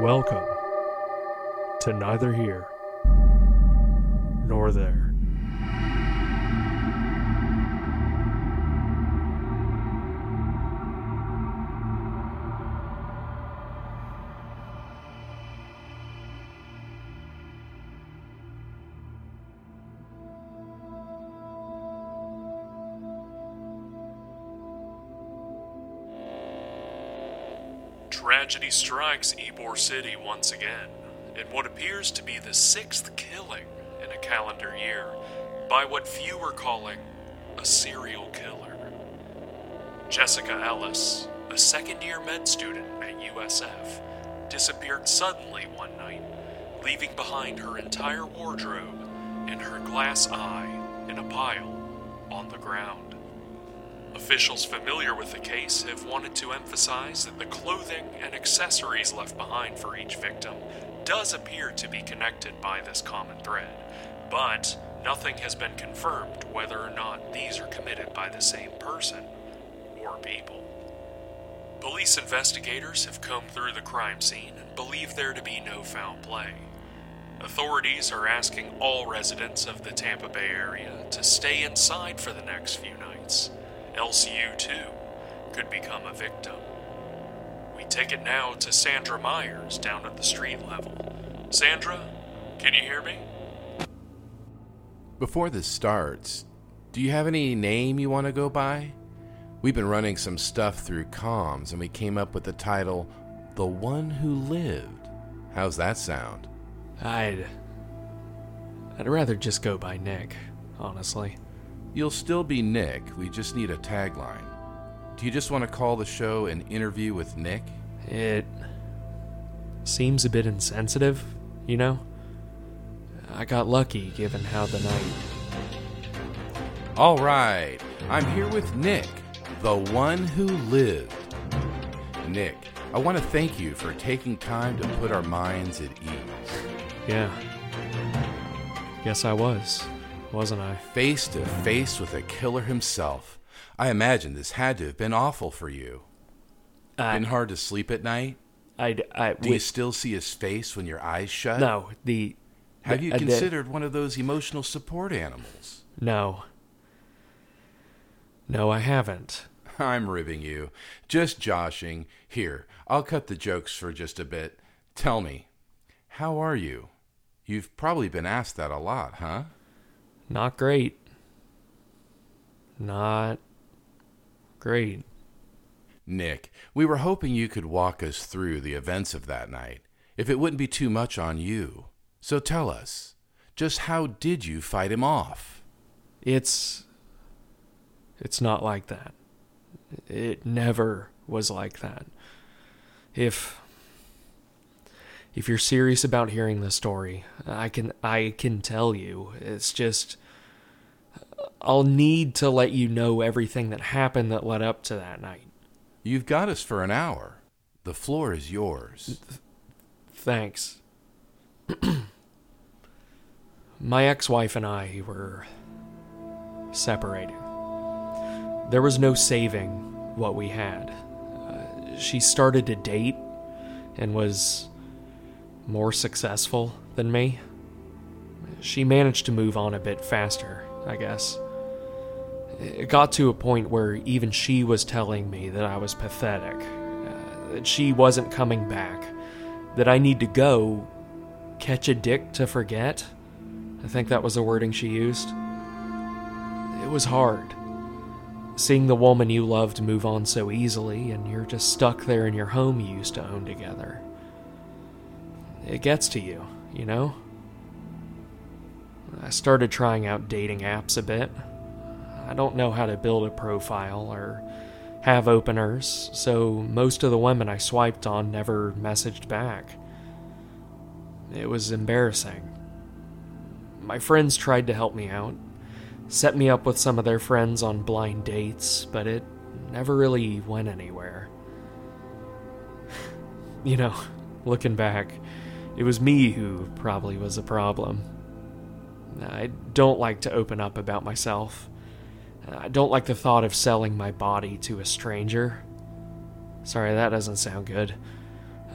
Welcome to Neither Here Nor There. Tragedy strikes Ybor City once again, in what appears to be the sixth killing in a calendar year by what few are calling a serial killer. Jessica Ellis, a second year med student at USF, disappeared suddenly one night, leaving behind her entire wardrobe and her glass eye in a pile on the ground. Officials familiar with the case have wanted to emphasize that the clothing and accessories left behind for each victim does appear to be connected by this common thread, but nothing has been confirmed whether or not these are committed by the same person or people. Police investigators have combed through the crime scene and believe there to be no foul play. Authorities are asking all residents of the Tampa Bay area to stay inside for the next few nights else you too could become a victim. We take it now to Sandra Myers down at the street level. Sandra, can you hear me? Before this starts, do you have any name you want to go by? We've been running some stuff through comms and we came up with the title The One Who Lived. How's that sound? I'd. I'd rather just go by Nick, honestly. You'll still be Nick, we just need a tagline. Do you just want to call the show an interview with Nick? It seems a bit insensitive, you know? I got lucky given how the night. All right, I'm here with Nick, the one who lived. Nick, I want to thank you for taking time to put our minds at ease. Yeah. Guess I was, wasn't I? Face to face with a killer himself. I imagine this had to have been awful for you. I, Been hard to sleep at night? I, I, Do you still see his face when your eyes shut? no, the. Have the- you uh, the- considered one of those emotional support animals? No. No, I haven't. I'm ribbing you. Just joshing. Here, I'll cut the jokes for just a bit. Tell me, how are you? You've probably been asked that a lot, huh? Not great. Not great. Nick, we were hoping you could walk us through the events of that night, if it wouldn't be too much on you. So tell us, just how did you fight him off? It's. It's not like that. It never was like that. If. If you're serious about hearing the story, I can I can tell you. It's just I'll need to let you know everything that happened that led up to that night. You've got us for an hour. The floor is yours. Thanks. My ex wife and I were separating. There was no saving what we had. Uh, she started to date and was more successful than me. She managed to move on a bit faster, I guess. It got to a point where even she was telling me that I was pathetic, uh, that she wasn't coming back, that I need to go catch a dick to forget. I think that was the wording she used. It was hard. Seeing the woman you loved move on so easily, and you're just stuck there in your home you used to own together. It gets to you, you know? I started trying out dating apps a bit. I don't know how to build a profile or have openers, so most of the women I swiped on never messaged back. It was embarrassing. My friends tried to help me out, set me up with some of their friends on blind dates, but it never really went anywhere. You know, looking back, it was me who probably was a problem. I don't like to open up about myself. I don't like the thought of selling my body to a stranger. Sorry, that doesn't sound good.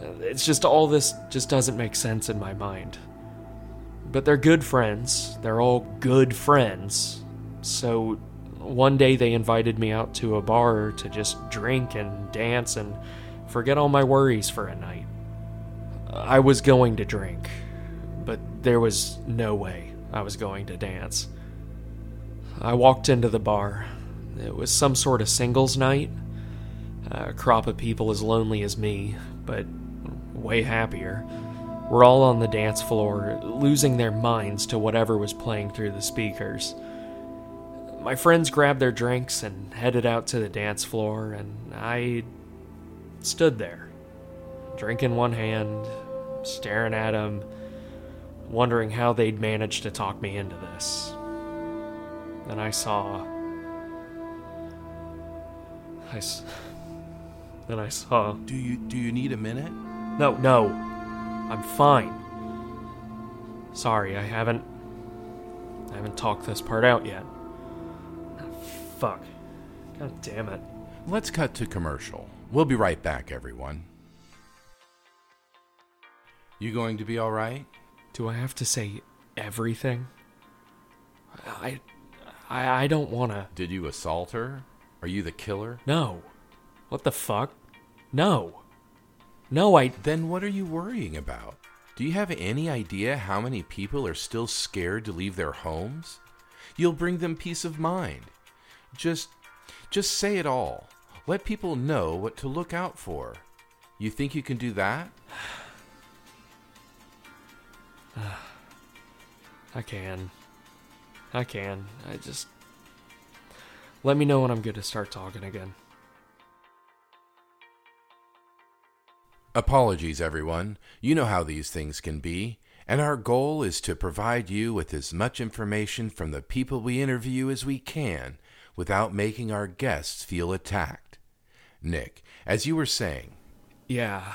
Uh, It's just all this just doesn't make sense in my mind. But they're good friends. They're all good friends. So one day they invited me out to a bar to just drink and dance and forget all my worries for a night. I was going to drink, but there was no way I was going to dance. I walked into the bar. It was some sort of singles night. A crop of people as lonely as me, but way happier. We're all on the dance floor, losing their minds to whatever was playing through the speakers. My friends grabbed their drinks and headed out to the dance floor, and I stood there, drink in one hand, staring at him, wondering how they'd managed to talk me into this. Then I saw. I. Then I saw. Do you do you need a minute? No, no. I'm fine. Sorry, I haven't. I haven't talked this part out yet. Ah, Fuck. God damn it. Let's cut to commercial. We'll be right back, everyone. You going to be all right? Do I have to say everything? I. I, I don't wanna. Did you assault her? Are you the killer? No. What the fuck? No. No, I. Then what are you worrying about? Do you have any idea how many people are still scared to leave their homes? You'll bring them peace of mind. Just just say it all. Let people know what to look out for. You think you can do that? I can. I can. I just. Let me know when I'm good to start talking again. Apologies, everyone. You know how these things can be, and our goal is to provide you with as much information from the people we interview as we can without making our guests feel attacked. Nick, as you were saying, Yeah.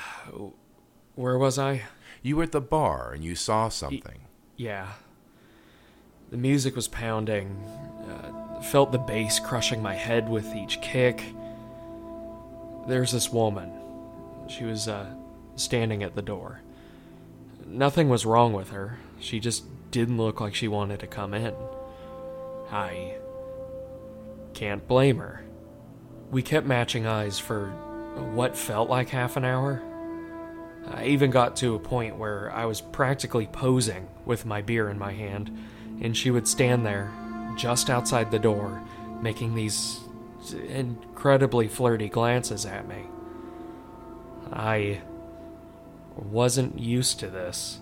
Where was I? You were at the bar and you saw something. Yeah. The music was pounding. Uh, felt the bass crushing my head with each kick. There's this woman. She was uh, standing at the door. Nothing was wrong with her. She just didn't look like she wanted to come in. I can't blame her. We kept matching eyes for what felt like half an hour. I even got to a point where I was practically posing with my beer in my hand, and she would stand there, just outside the door, making these incredibly flirty glances at me. I wasn't used to this.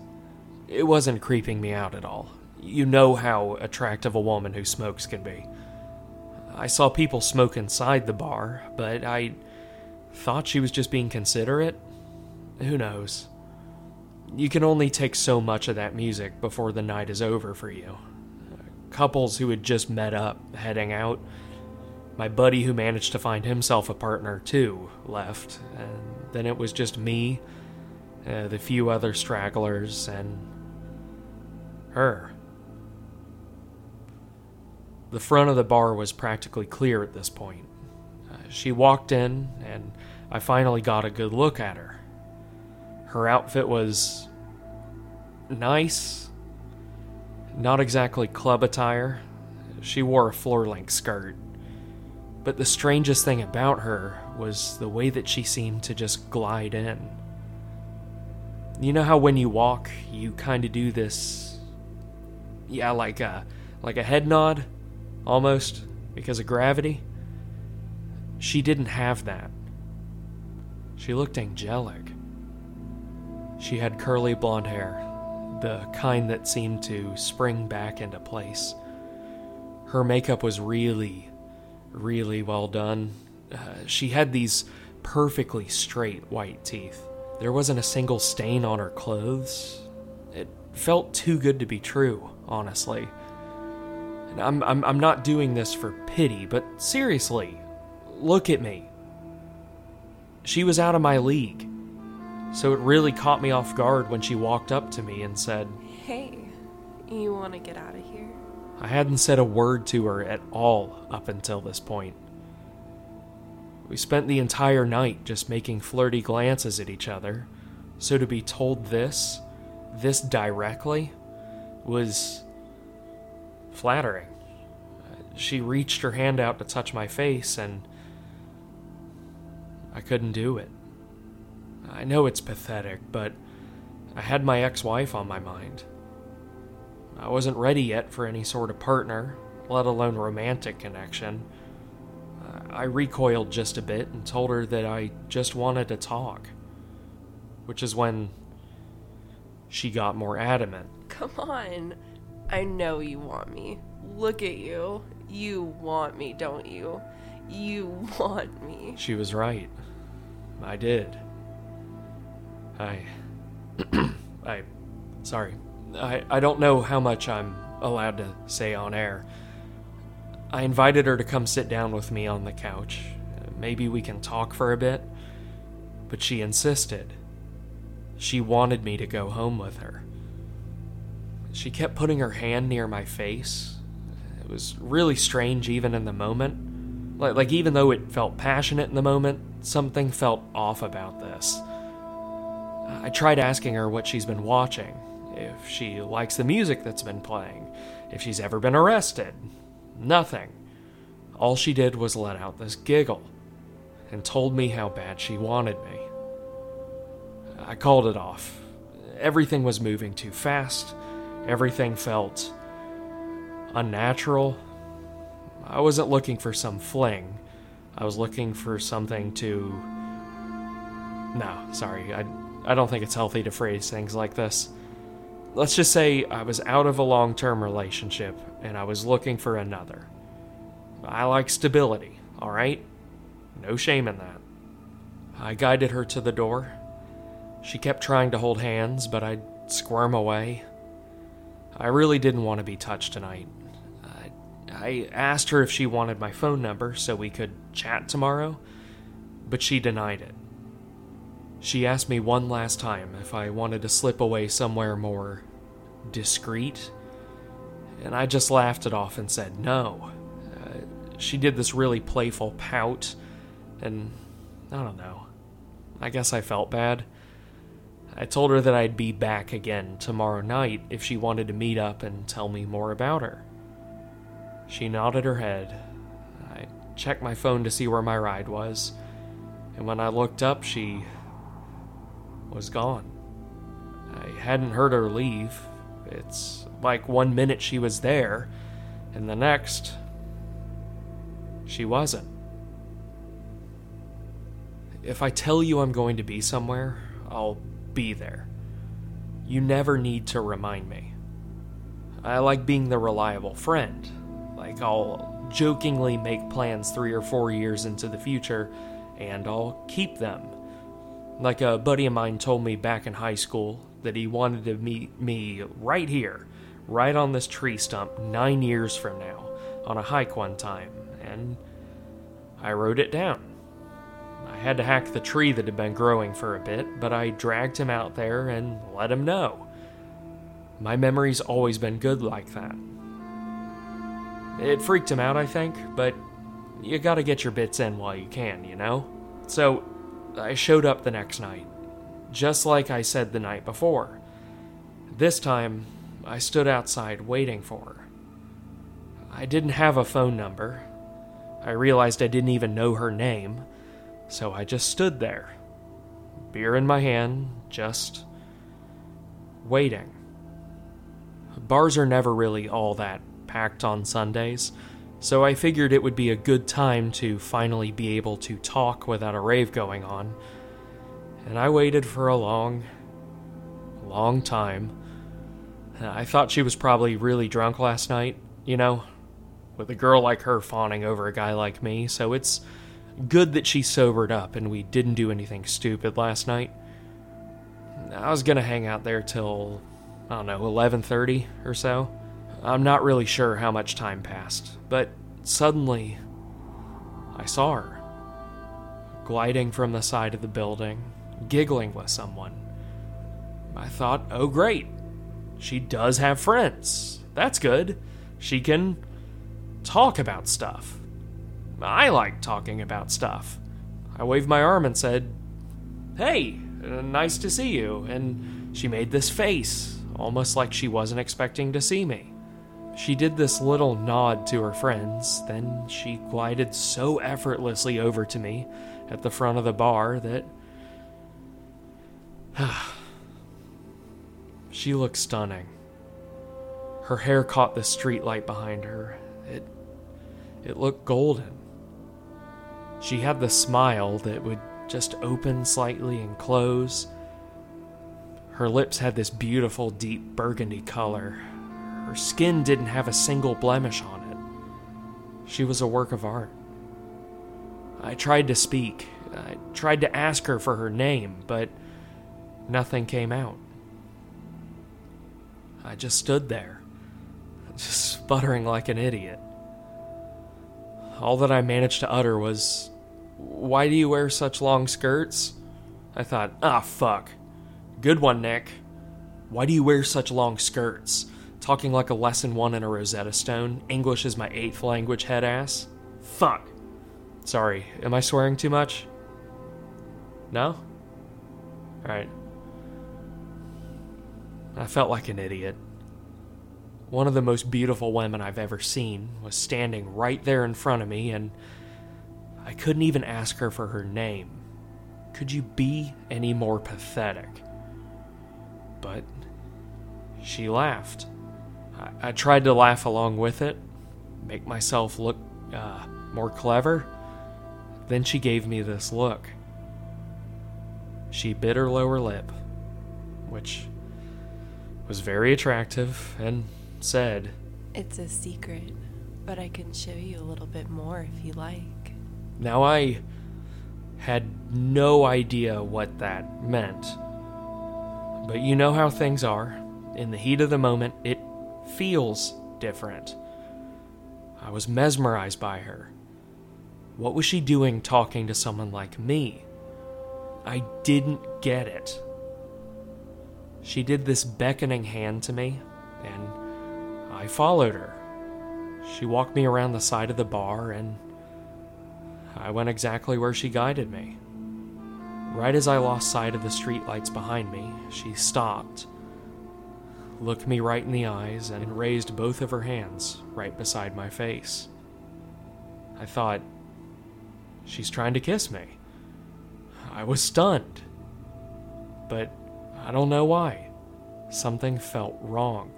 It wasn't creeping me out at all. You know how attractive a woman who smokes can be. I saw people smoke inside the bar, but I thought she was just being considerate. Who knows? You can only take so much of that music before the night is over for you. Couples who had just met up, heading out. My buddy who managed to find himself a partner too left, and then it was just me, uh, the few other stragglers, and her. The front of the bar was practically clear at this point. Uh, she walked in, and I finally got a good look at her. Her outfit was nice, not exactly club attire. She wore a floor length skirt. But the strangest thing about her was the way that she seemed to just glide in. You know how when you walk, you kind of do this yeah, like a like a head nod almost because of gravity. She didn't have that. She looked angelic. She had curly blonde hair, the kind that seemed to spring back into place. Her makeup was really, really well done. Uh, she had these perfectly straight white teeth. There wasn't a single stain on her clothes. It felt too good to be true, honestly. And I'm, I'm, I'm not doing this for pity, but seriously, look at me. She was out of my league. So it really caught me off guard when she walked up to me and said, Hey, you want to get out of here? I hadn't said a word to her at all up until this point. We spent the entire night just making flirty glances at each other, So to be told this, this directly, was flattering. She reached her hand out to touch my face, and I couldn't do it. I know it's pathetic, but I had my ex wife on my mind. I wasn't ready yet for any sort of partner, let alone romantic connection. I recoiled just a bit and told her that I just wanted to talk. Which is when she got more adamant. Come on. I know you want me. Look at you. You want me, don't you? You want me. She was right. I did. I. I. Sorry. I, I don't know how much I'm allowed to say on air. I invited her to come sit down with me on the couch. Maybe we can talk for a bit. But she insisted. She wanted me to go home with her. She kept putting her hand near my face. It was really strange, even in the moment. Like, like even though it felt passionate in the moment, something felt off about this. I tried asking her what she's been watching, if she likes the music that's been playing, if she's ever been arrested. Nothing. All she did was let out this giggle and told me how bad she wanted me. I called it off. Everything was moving too fast. Everything felt unnatural. I wasn't looking for some fling. I was looking for something to. No, sorry. I, I don't think it's healthy to phrase things like this. Let's just say I was out of a long term relationship and I was looking for another. I like stability, alright? No shame in that. I guided her to the door. She kept trying to hold hands, but I'd squirm away. I really didn't want to be touched tonight. I, I asked her if she wanted my phone number so we could chat tomorrow, but she denied it. She asked me one last time if I wanted to slip away somewhere more discreet, and I just laughed it off and said no. Uh, she did this really playful pout, and I don't know. I guess I felt bad. I told her that I'd be back again tomorrow night if she wanted to meet up and tell me more about her. She nodded her head. I checked my phone to see where my ride was, and when I looked up, she was gone. I hadn't heard her leave. It's like one minute she was there, and the next, she wasn't. If I tell you I'm going to be somewhere, I'll be there. You never need to remind me. I like being the reliable friend. Like, I'll jokingly make plans three or four years into the future, and I'll keep them. Like a buddy of mine told me back in high school that he wanted to meet me right here, right on this tree stump, nine years from now, on a hike one time, and I wrote it down. I had to hack the tree that had been growing for a bit, but I dragged him out there and let him know. My memory's always been good like that. It freaked him out, I think, but you gotta get your bits in while you can, you know? So, I showed up the next night, just like I said the night before. This time, I stood outside waiting for her. I didn't have a phone number. I realized I didn't even know her name, so I just stood there, beer in my hand, just waiting. Bars are never really all that packed on Sundays, so I figured it would be a good time to finally be able to talk without a rave going on. And I waited for a long, long time. I thought she was probably really drunk last night, you know, with a girl like her fawning over a guy like me, so it's good that she sobered up and we didn't do anything stupid last night. I was gonna hang out there till I don't know, 11:30 or so. I'm not really sure how much time passed, but suddenly I saw her gliding from the side of the building, giggling with someone. I thought, "Oh great. She does have friends. That's good. She can talk about stuff." I like talking about stuff. I waved my arm and said, Hey, Uh, nice to see you. And she made this face, almost like she wasn't expecting to see me. She did this little nod to her friends, then she glided so effortlessly over to me at the front of the bar that. she looked stunning. Her hair caught the streetlight behind her. It. it looked golden. She had the smile that would just open slightly and close. Her lips had this beautiful deep burgundy color. Her skin didn't have a single blemish on it. She was a work of art. I tried to speak. I tried to ask her for her name, but nothing came out. I just stood there, just sputtering like an idiot. All that I managed to utter was, Why do you wear such long skirts? I thought, Ah, fuck. Good one, Nick. Why do you wear such long skirts? Talking like a lesson one in a Rosetta Stone. English is my eighth language, head ass. Fuck. Sorry, am I swearing too much? No? Alright. I felt like an idiot. One of the most beautiful women I've ever seen was standing right there in front of me, and I couldn't even ask her for her name. Could you be any more pathetic? But she laughed. I, I tried to laugh along with it, make myself look uh, more clever. Then she gave me this look. She bit her lower lip, which was very attractive, and said, It's a secret, but I can show you a little bit more if you like. Now I had no idea what that meant. But you know how things are. In the heat of the moment, it feels different. I was mesmerized by her. What was she doing talking to someone like me? I didn't get it. She did this beckoning hand to me, and I followed her. She walked me around the side of the bar, and I went exactly where she guided me. Right as I lost sight of the streetlights behind me, she stopped, looked me right in the eyes, and raised both of her hands right beside my face. I thought, she's trying to kiss me. I was stunned. But I don't know why. Something felt wrong.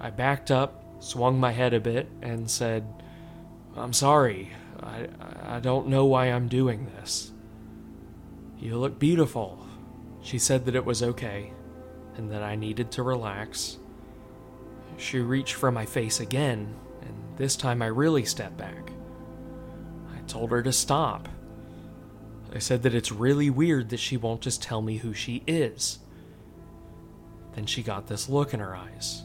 I backed up, swung my head a bit, and said, I'm sorry. I, I don't know why I'm doing this. You look beautiful. She said that it was okay, and that I needed to relax. She reached for my face again, and this time I really stepped back. I told her to stop. I said that it's really weird that she won't just tell me who she is. Then she got this look in her eyes.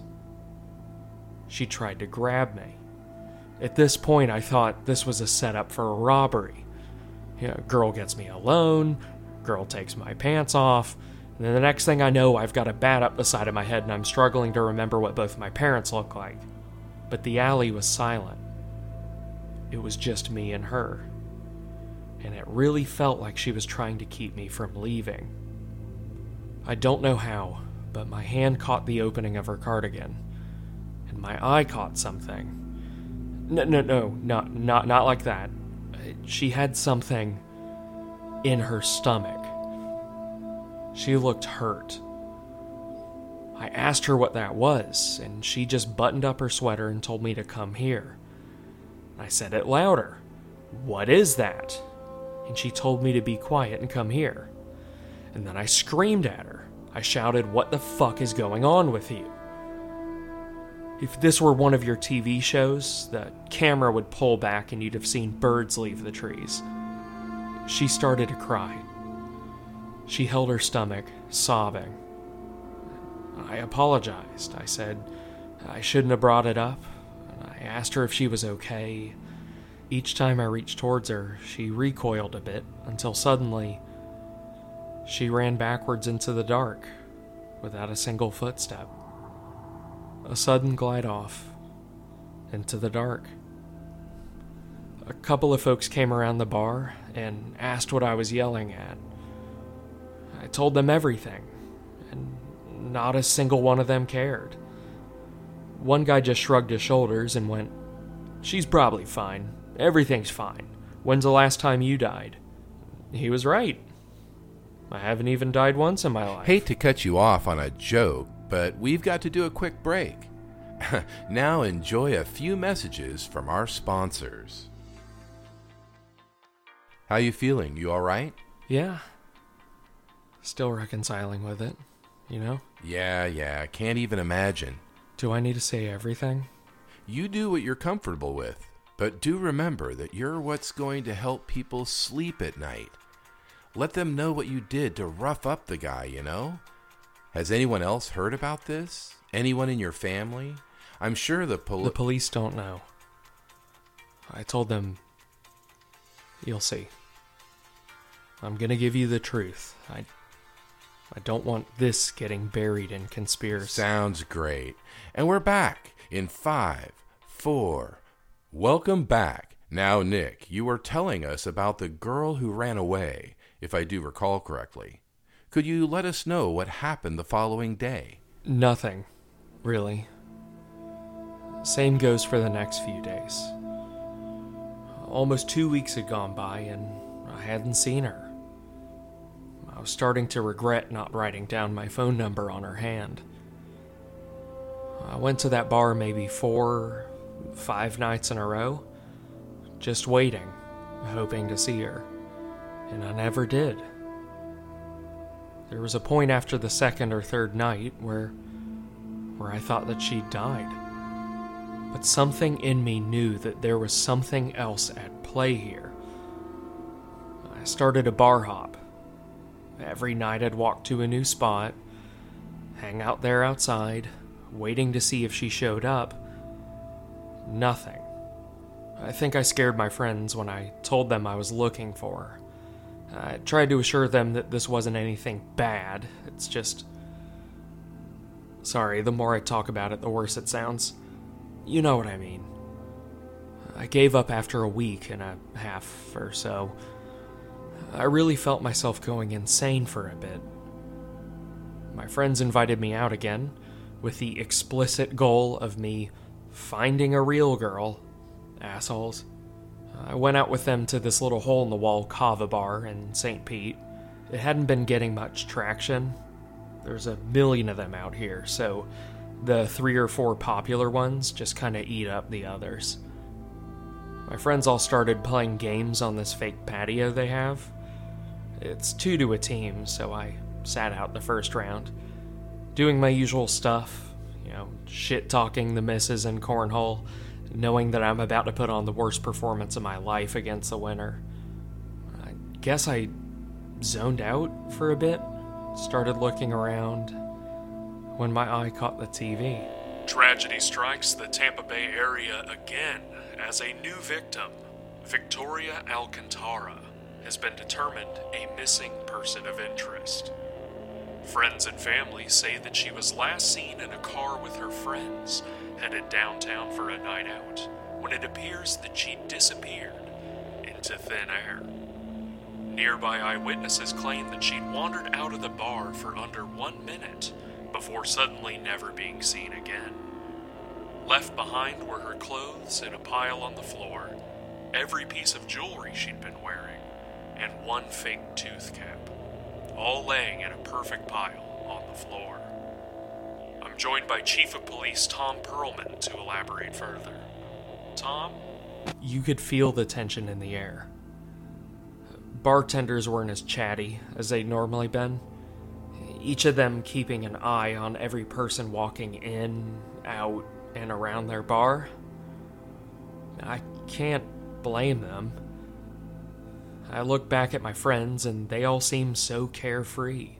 She tried to grab me. At this point, I thought this was a setup for a robbery. Girl gets me alone, girl takes my pants off, then the next thing I know, I've got a bat up the side of my head and I'm struggling to remember what both my parents look like. But the alley was silent. It was just me and her and it really felt like she was trying to keep me from leaving. I don't know how, but my hand caught the opening of her cardigan, and my eye caught something. No, no, no, not, not, not like that. She had something in her stomach. She looked hurt. I asked her what that was, and she just buttoned up her sweater and told me to come here. I said it louder. What is that? and she told me to be quiet and come here. And then I screamed at her. I shouted, What the fuck is going on with you? If this were one of your TV shows, the camera would pull back and you'd have seen birds leave the trees. She started to cry. She held her stomach, sobbing. I apologized. I said I shouldn't have brought it up. I asked her if she was okay. Each time I reached towards her, she recoiled a bit until suddenly she ran backwards into the dark without a single footstep. A sudden glide off into the dark. A couple of folks came around the bar and asked what I was yelling at. I told them everything, and not a single one of them cared. One guy just shrugged his shoulders and went, She's probably fine. Everything's fine. When's the last time you died? He was right. I haven't even died once in my life. Hate to cut you off on a joke, but we've got to do a quick break. now enjoy a few messages from our sponsors. How you feeling? You all right? Yeah. Still reconciling with it, you know? Yeah, yeah, can't even imagine. Do I need to say everything? You do what you're comfortable with, but do remember that you're what's going to help people sleep at night. Let them know what you did to rough up the guy, you know? Has anyone else heard about this? Anyone in your family? I'm sure the police. The police don't know. I told them, you'll see. I'm gonna give you the truth. I, I don't want this getting buried in conspiracy. Sounds great. And we're back in five, four. Welcome back. Now, Nick, you were telling us about the girl who ran away, if I do recall correctly. Could you let us know what happened the following day? Nothing, really. Same goes for the next few days. Almost two weeks had gone by and I hadn't seen her. I was starting to regret not writing down my phone number on her hand. I went to that bar maybe four, five nights in a row, just waiting, hoping to see her, and I never did. There was a point after the second or third night where where I thought that she'd died. But something in me knew that there was something else at play here. I started a bar hop. Every night I'd walk to a new spot, hang out there outside, waiting to see if she showed up. Nothing. I think I scared my friends when I told them I was looking for her. I tried to assure them that this wasn't anything bad. It's just. Sorry, the more I talk about it, the worse it sounds. You know what I mean. I gave up after a week and a half or so. I really felt myself going insane for a bit. My friends invited me out again, with the explicit goal of me finding a real girl. Assholes. I went out with them to this little hole in the wall kava bar in St. Pete. It hadn't been getting much traction. There's a million of them out here, so the three or four popular ones just kind of eat up the others. My friends all started playing games on this fake patio they have. It's two to a team, so I sat out the first round, doing my usual stuff, you know, shit talking the misses in cornhole knowing that I'm about to put on the worst performance of my life against the winner. I guess I zoned out for a bit, started looking around, when my eye caught the TV. Tragedy strikes the Tampa Bay area again as a new victim, Victoria Alcantara, has been determined a missing person of interest. Friends and family say that she was last seen in a car with her friends headed downtown for a night out when it appears that she disappeared into thin air. Nearby eyewitnesses claim that she'd wandered out of the bar for under one minute before suddenly never being seen again. Left behind were her clothes in a pile on the floor, every piece of jewelry she'd been wearing, and one fake tooth cap, all laying in a perfect pile on the floor. I'm joined by Chief of Police Tom Perlman to elaborate further. Tom? You could feel the tension in the air. Bartenders weren't as chatty as they'd normally been, each of them keeping an eye on every person walking in, out, and around their bar. I can't blame them. I look back at my friends, and they all seem so carefree.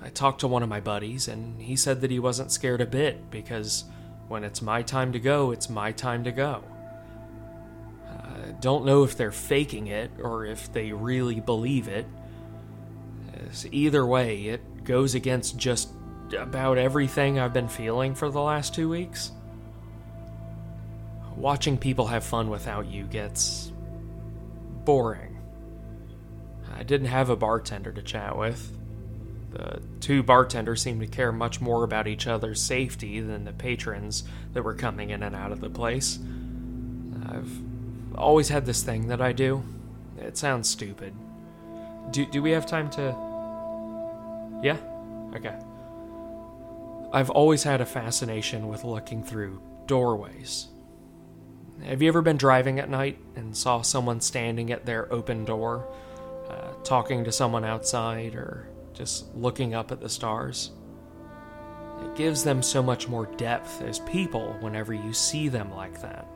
I talked to one of my buddies, and he said that he wasn't scared a bit because when it's my time to go, it's my time to go. I don't know if they're faking it or if they really believe it. Either way, it goes against just about everything I've been feeling for the last two weeks. Watching people have fun without you gets boring. I didn't have a bartender to chat with. The two bartenders seemed to care much more about each other's safety than the patrons that were coming in and out of the place. I've always had this thing that I do. It sounds stupid. Do, do we have time to. Yeah? Okay. I've always had a fascination with looking through doorways. Have you ever been driving at night and saw someone standing at their open door, talking to someone outside, or just looking up at the stars? It gives them so much more depth as people whenever you see them like that.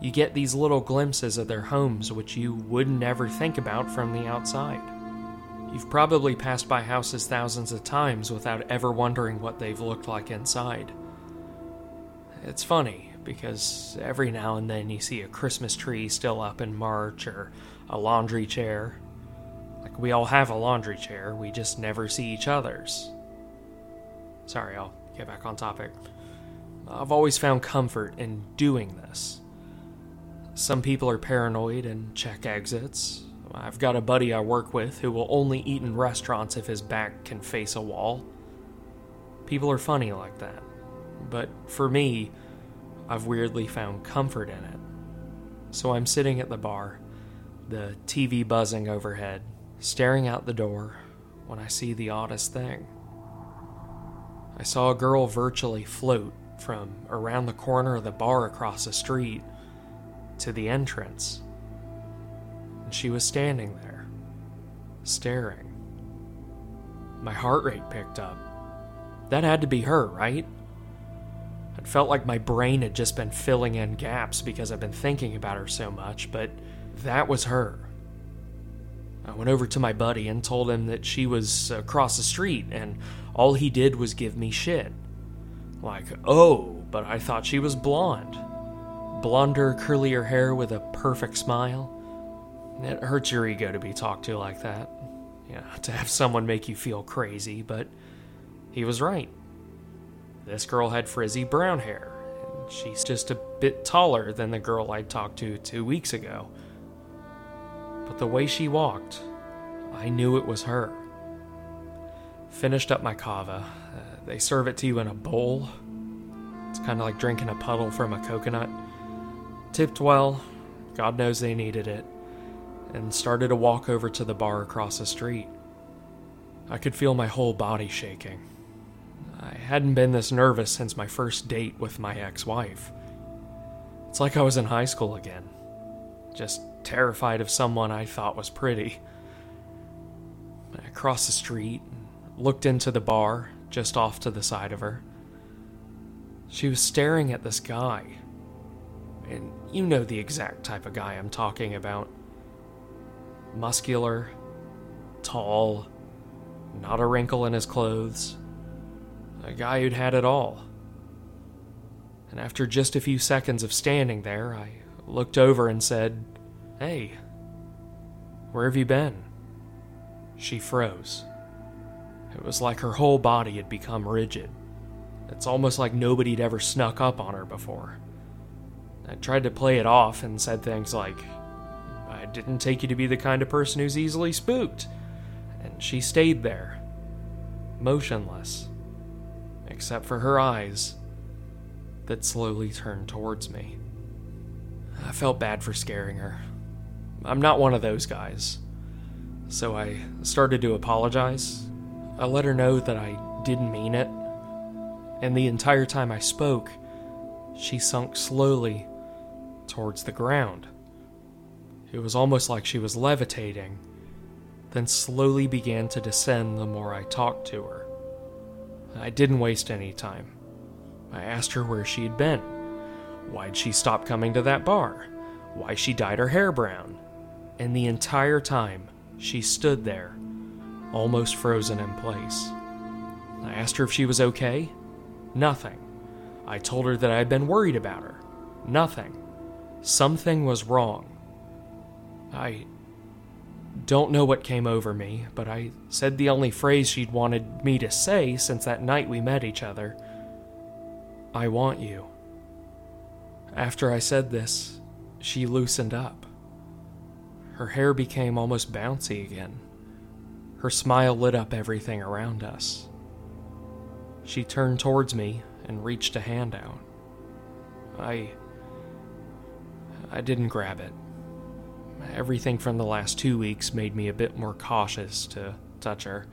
You get these little glimpses of their homes which you would never think about from the outside. You've probably passed by houses thousands of times without ever wondering what they've looked like inside. It's funny because every now and then you see a Christmas tree still up in March or a laundry chair. Like we all have a laundry chair, we just never see each other's. Sorry, I'll get back on topic. I've always found comfort in doing this. Some people are paranoid and check exits. I've got a buddy I work with who will only eat in restaurants if his back can face a wall. People are funny like that. But for me, I've weirdly found comfort in it. So I'm sitting at the bar, the TV buzzing overhead, staring out the door when I see the oddest thing. I saw a girl virtually float from around the corner of the bar across the street to the entrance. And she was standing there, staring. My heart rate picked up. That had to be her, right? It felt like my brain had just been filling in gaps because I've been thinking about her so much, but that was her. I went over to my buddy and told him that she was across the street, and all he did was give me shit. Like, oh, but I thought she was blonde. Blonder, curlier hair with a perfect smile. It hurts your ego to be talked to like that. Yeah, to have someone make you feel crazy, but he was right. This girl had frizzy brown hair, and she's just a bit taller than the girl I talked to two weeks ago. But the way she walked, I knew it was her. Finished up my kava. Uh, they serve it to you in a bowl. It's kind of like drinking a puddle from a coconut. Tipped well, God knows they needed it, and started to walk over to the bar across the street. I could feel my whole body shaking. I hadn't been this nervous since my first date with my ex wife. It's like I was in high school again, just terrified of someone I thought was pretty. I crossed the street and looked into the bar just off to the side of her. She was staring at this guy. And you know the exact type of guy I'm talking about. Muscular, tall, not a wrinkle in his clothes. A guy who'd had it all. And after just a few seconds of standing there, I looked over and said, Hey, where have you been? She froze. It was like her whole body had become rigid. It's almost like nobody'd ever snuck up on her before. I tried to play it off and said things like, I didn't take you to be the kind of person who's easily spooked. And she stayed there, motionless, except for her eyes that slowly turned towards me. I felt bad for scaring her. I'm not one of those guys. So I started to apologize. I let her know that I didn't mean it. And the entire time I spoke, she sunk slowly towards the ground. It was almost like she was levitating, then slowly began to descend the more I talked to her. I didn't waste any time. I asked her where she had been. Why'd she stop coming to that bar? Why she dyed her hair brown? And the entire time, she stood there, almost frozen in place. I asked her if she was okay. Nothing. I told her that I had been worried about her. Nothing. Something was wrong. I don't know what came over me, but I said the only phrase she'd wanted me to say since that night we met each other I want you. After I said this, she loosened up. Her hair became almost bouncy again. Her smile lit up everything around us. She turned towards me and reached a hand out. I. I didn't grab it. Everything from the last two weeks made me a bit more cautious to touch her.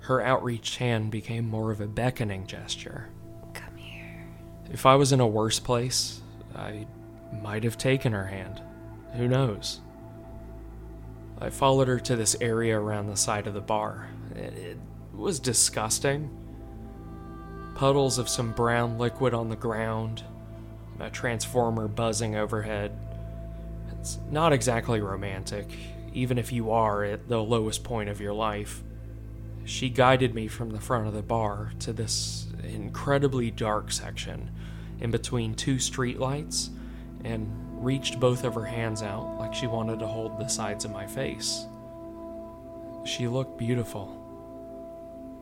Her outreached hand became more of a beckoning gesture. Come here. If I was in a worse place, I might have taken her hand. Who knows? I followed her to this area around the side of the bar. It, it was disgusting. Puddles of some brown liquid on the ground, a transformer buzzing overhead. It's not exactly romantic, even if you are at the lowest point of your life. She guided me from the front of the bar to this incredibly dark section in between two streetlights and reached both of her hands out like she wanted to hold the sides of my face. She looked beautiful.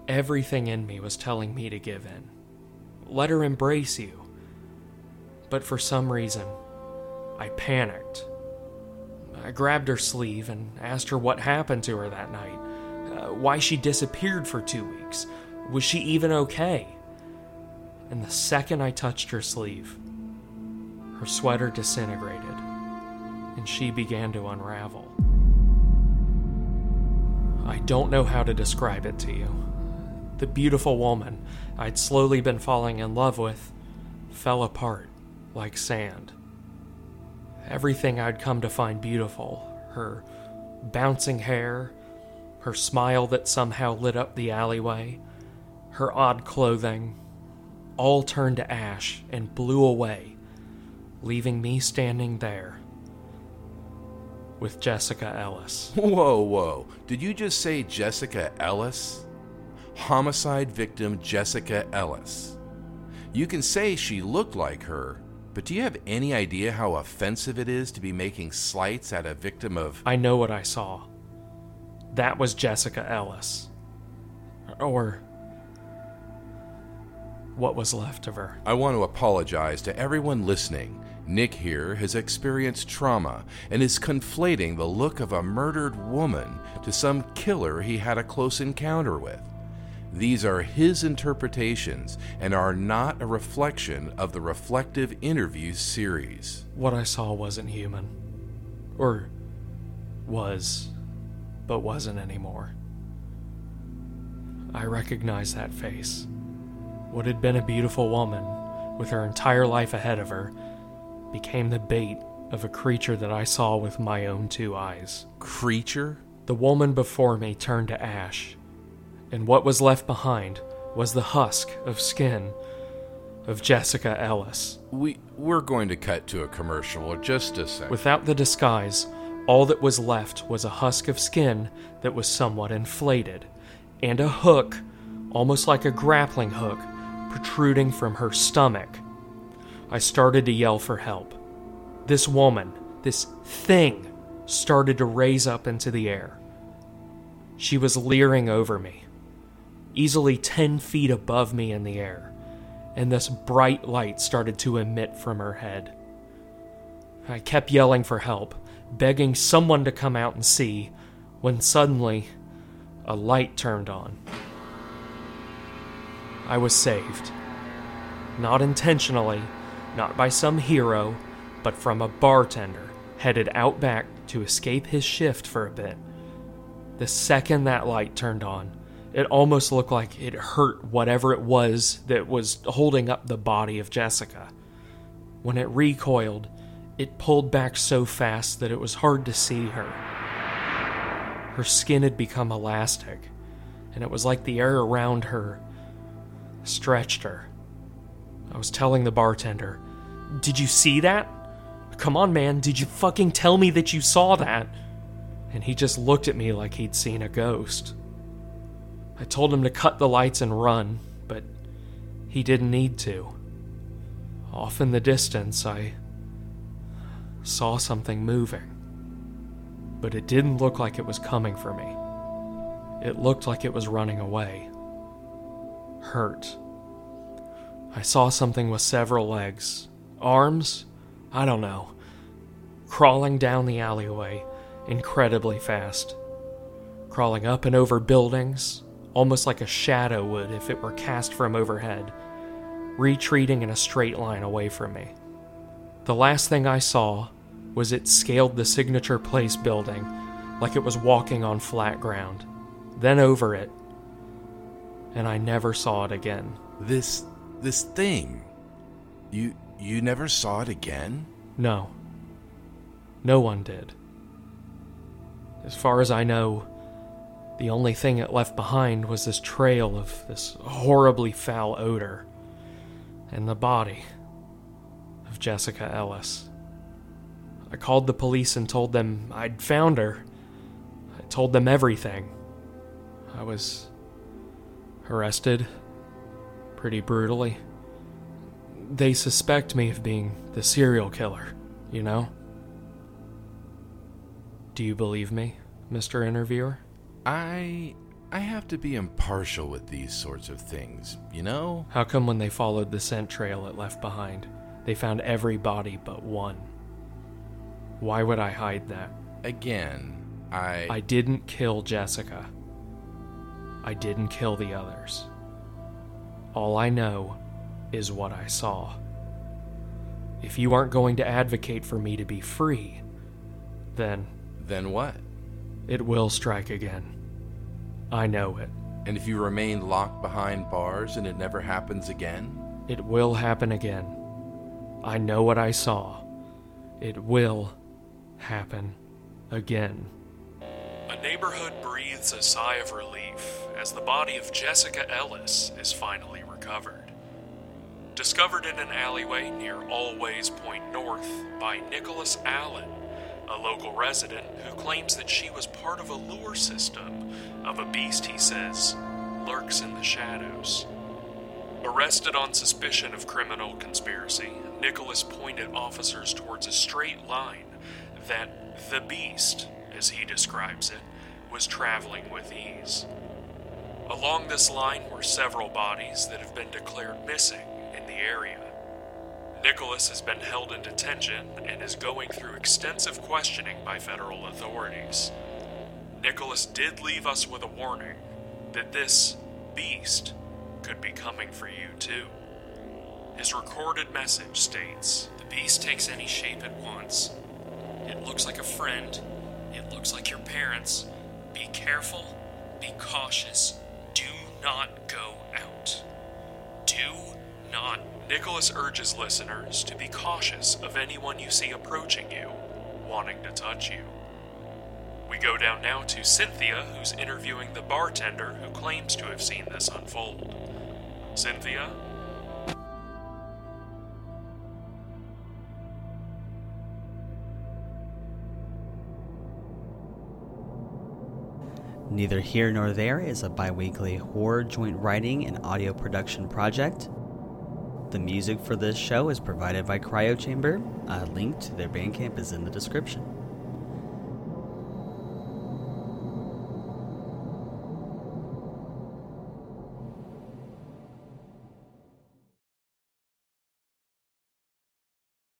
Everything in me was telling me to give in. Let her embrace you. But for some reason, I panicked. I grabbed her sleeve and asked her what happened to her that night uh, why she disappeared for two weeks. Was she even okay? And the second I touched her sleeve, her sweater disintegrated and she began to unravel. I don't know how to describe it to you. The beautiful woman I'd slowly been falling in love with fell apart like sand. Everything I'd come to find beautiful her bouncing hair, her smile that somehow lit up the alleyway, her odd clothing, all turned to ash and blew away, leaving me standing there with Jessica Ellis. Whoa, whoa. Did you just say Jessica Ellis? Homicide victim Jessica Ellis. You can say she looked like her, but do you have any idea how offensive it is to be making slights at a victim of. I know what I saw. That was Jessica Ellis. Or what was left of her. I want to apologize to everyone listening. Nick here has experienced trauma and is conflating the look of a murdered woman to some killer he had a close encounter with. These are his interpretations and are not a reflection of the Reflective Interviews series. What I saw wasn't human. Or was, but wasn't anymore. I recognized that face. What had been a beautiful woman, with her entire life ahead of her, became the bait of a creature that I saw with my own two eyes. Creature? The woman before me turned to ash, and what was left behind was the husk of skin of Jessica Ellis. We we're going to cut to a commercial in just a second. Without the disguise, all that was left was a husk of skin that was somewhat inflated, and a hook, almost like a grappling hook, protruding from her stomach. I started to yell for help. This woman, this thing, started to raise up into the air. She was leering over me, easily 10 feet above me in the air, and this bright light started to emit from her head. I kept yelling for help, begging someone to come out and see, when suddenly a light turned on. I was saved. Not intentionally, not by some hero, but from a bartender headed out back to escape his shift for a bit. The second that light turned on, it almost looked like it hurt whatever it was that was holding up the body of Jessica. When it recoiled, it pulled back so fast that it was hard to see her. Her skin had become elastic, and it was like the air around her stretched her. I was telling the bartender, Did you see that? Come on, man, did you fucking tell me that you saw that? And he just looked at me like he'd seen a ghost. I told him to cut the lights and run, but he didn't need to. Off in the distance, I saw something moving. But it didn't look like it was coming for me. It looked like it was running away. Hurt. I saw something with several legs. Arms? I don't know. Crawling down the alleyway incredibly fast. crawling up and over buildings, almost like a shadow would if it were cast from overhead, retreating in a straight line away from me. The last thing I saw was it scaled the Signature Place building like it was walking on flat ground, then over it, and I never saw it again. This this thing. You you never saw it again? No. No one did. As far as I know, the only thing it left behind was this trail of this horribly foul odor and the body of Jessica Ellis. I called the police and told them I'd found her. I told them everything. I was arrested pretty brutally. They suspect me of being the serial killer, you know? Do you believe me, Mr. Interviewer? I I have to be impartial with these sorts of things, you know? How come when they followed the scent trail it left behind, they found every body but one? Why would I hide that? Again, I I didn't kill Jessica. I didn't kill the others. All I know is what I saw. If you aren't going to advocate for me to be free, then then what? it will strike again. I know it. And if you remain locked behind bars and it never happens again? It will happen again. I know what I saw. It will happen again. A neighborhood breathes a sigh of relief as the body of Jessica Ellis is finally Discovered in an alleyway near Always Point North by Nicholas Allen, a local resident who claims that she was part of a lure system of a beast he says lurks in the shadows. Arrested on suspicion of criminal conspiracy, Nicholas pointed officers towards a straight line that the beast, as he describes it, was traveling with ease. Along this line were several bodies that have been declared missing in the area. Nicholas has been held in detention and is going through extensive questioning by federal authorities. Nicholas did leave us with a warning that this beast could be coming for you too. His recorded message states The beast takes any shape it wants. It looks like a friend. It looks like your parents. Be careful. Be cautious. Not go out. Do not. Nicholas urges listeners to be cautious of anyone you see approaching you, wanting to touch you. We go down now to Cynthia, who's interviewing the bartender who claims to have seen this unfold. Cynthia? Neither Here Nor There is a bi weekly horror joint writing and audio production project. The music for this show is provided by Cryo Chamber. A link to their Bandcamp is in the description.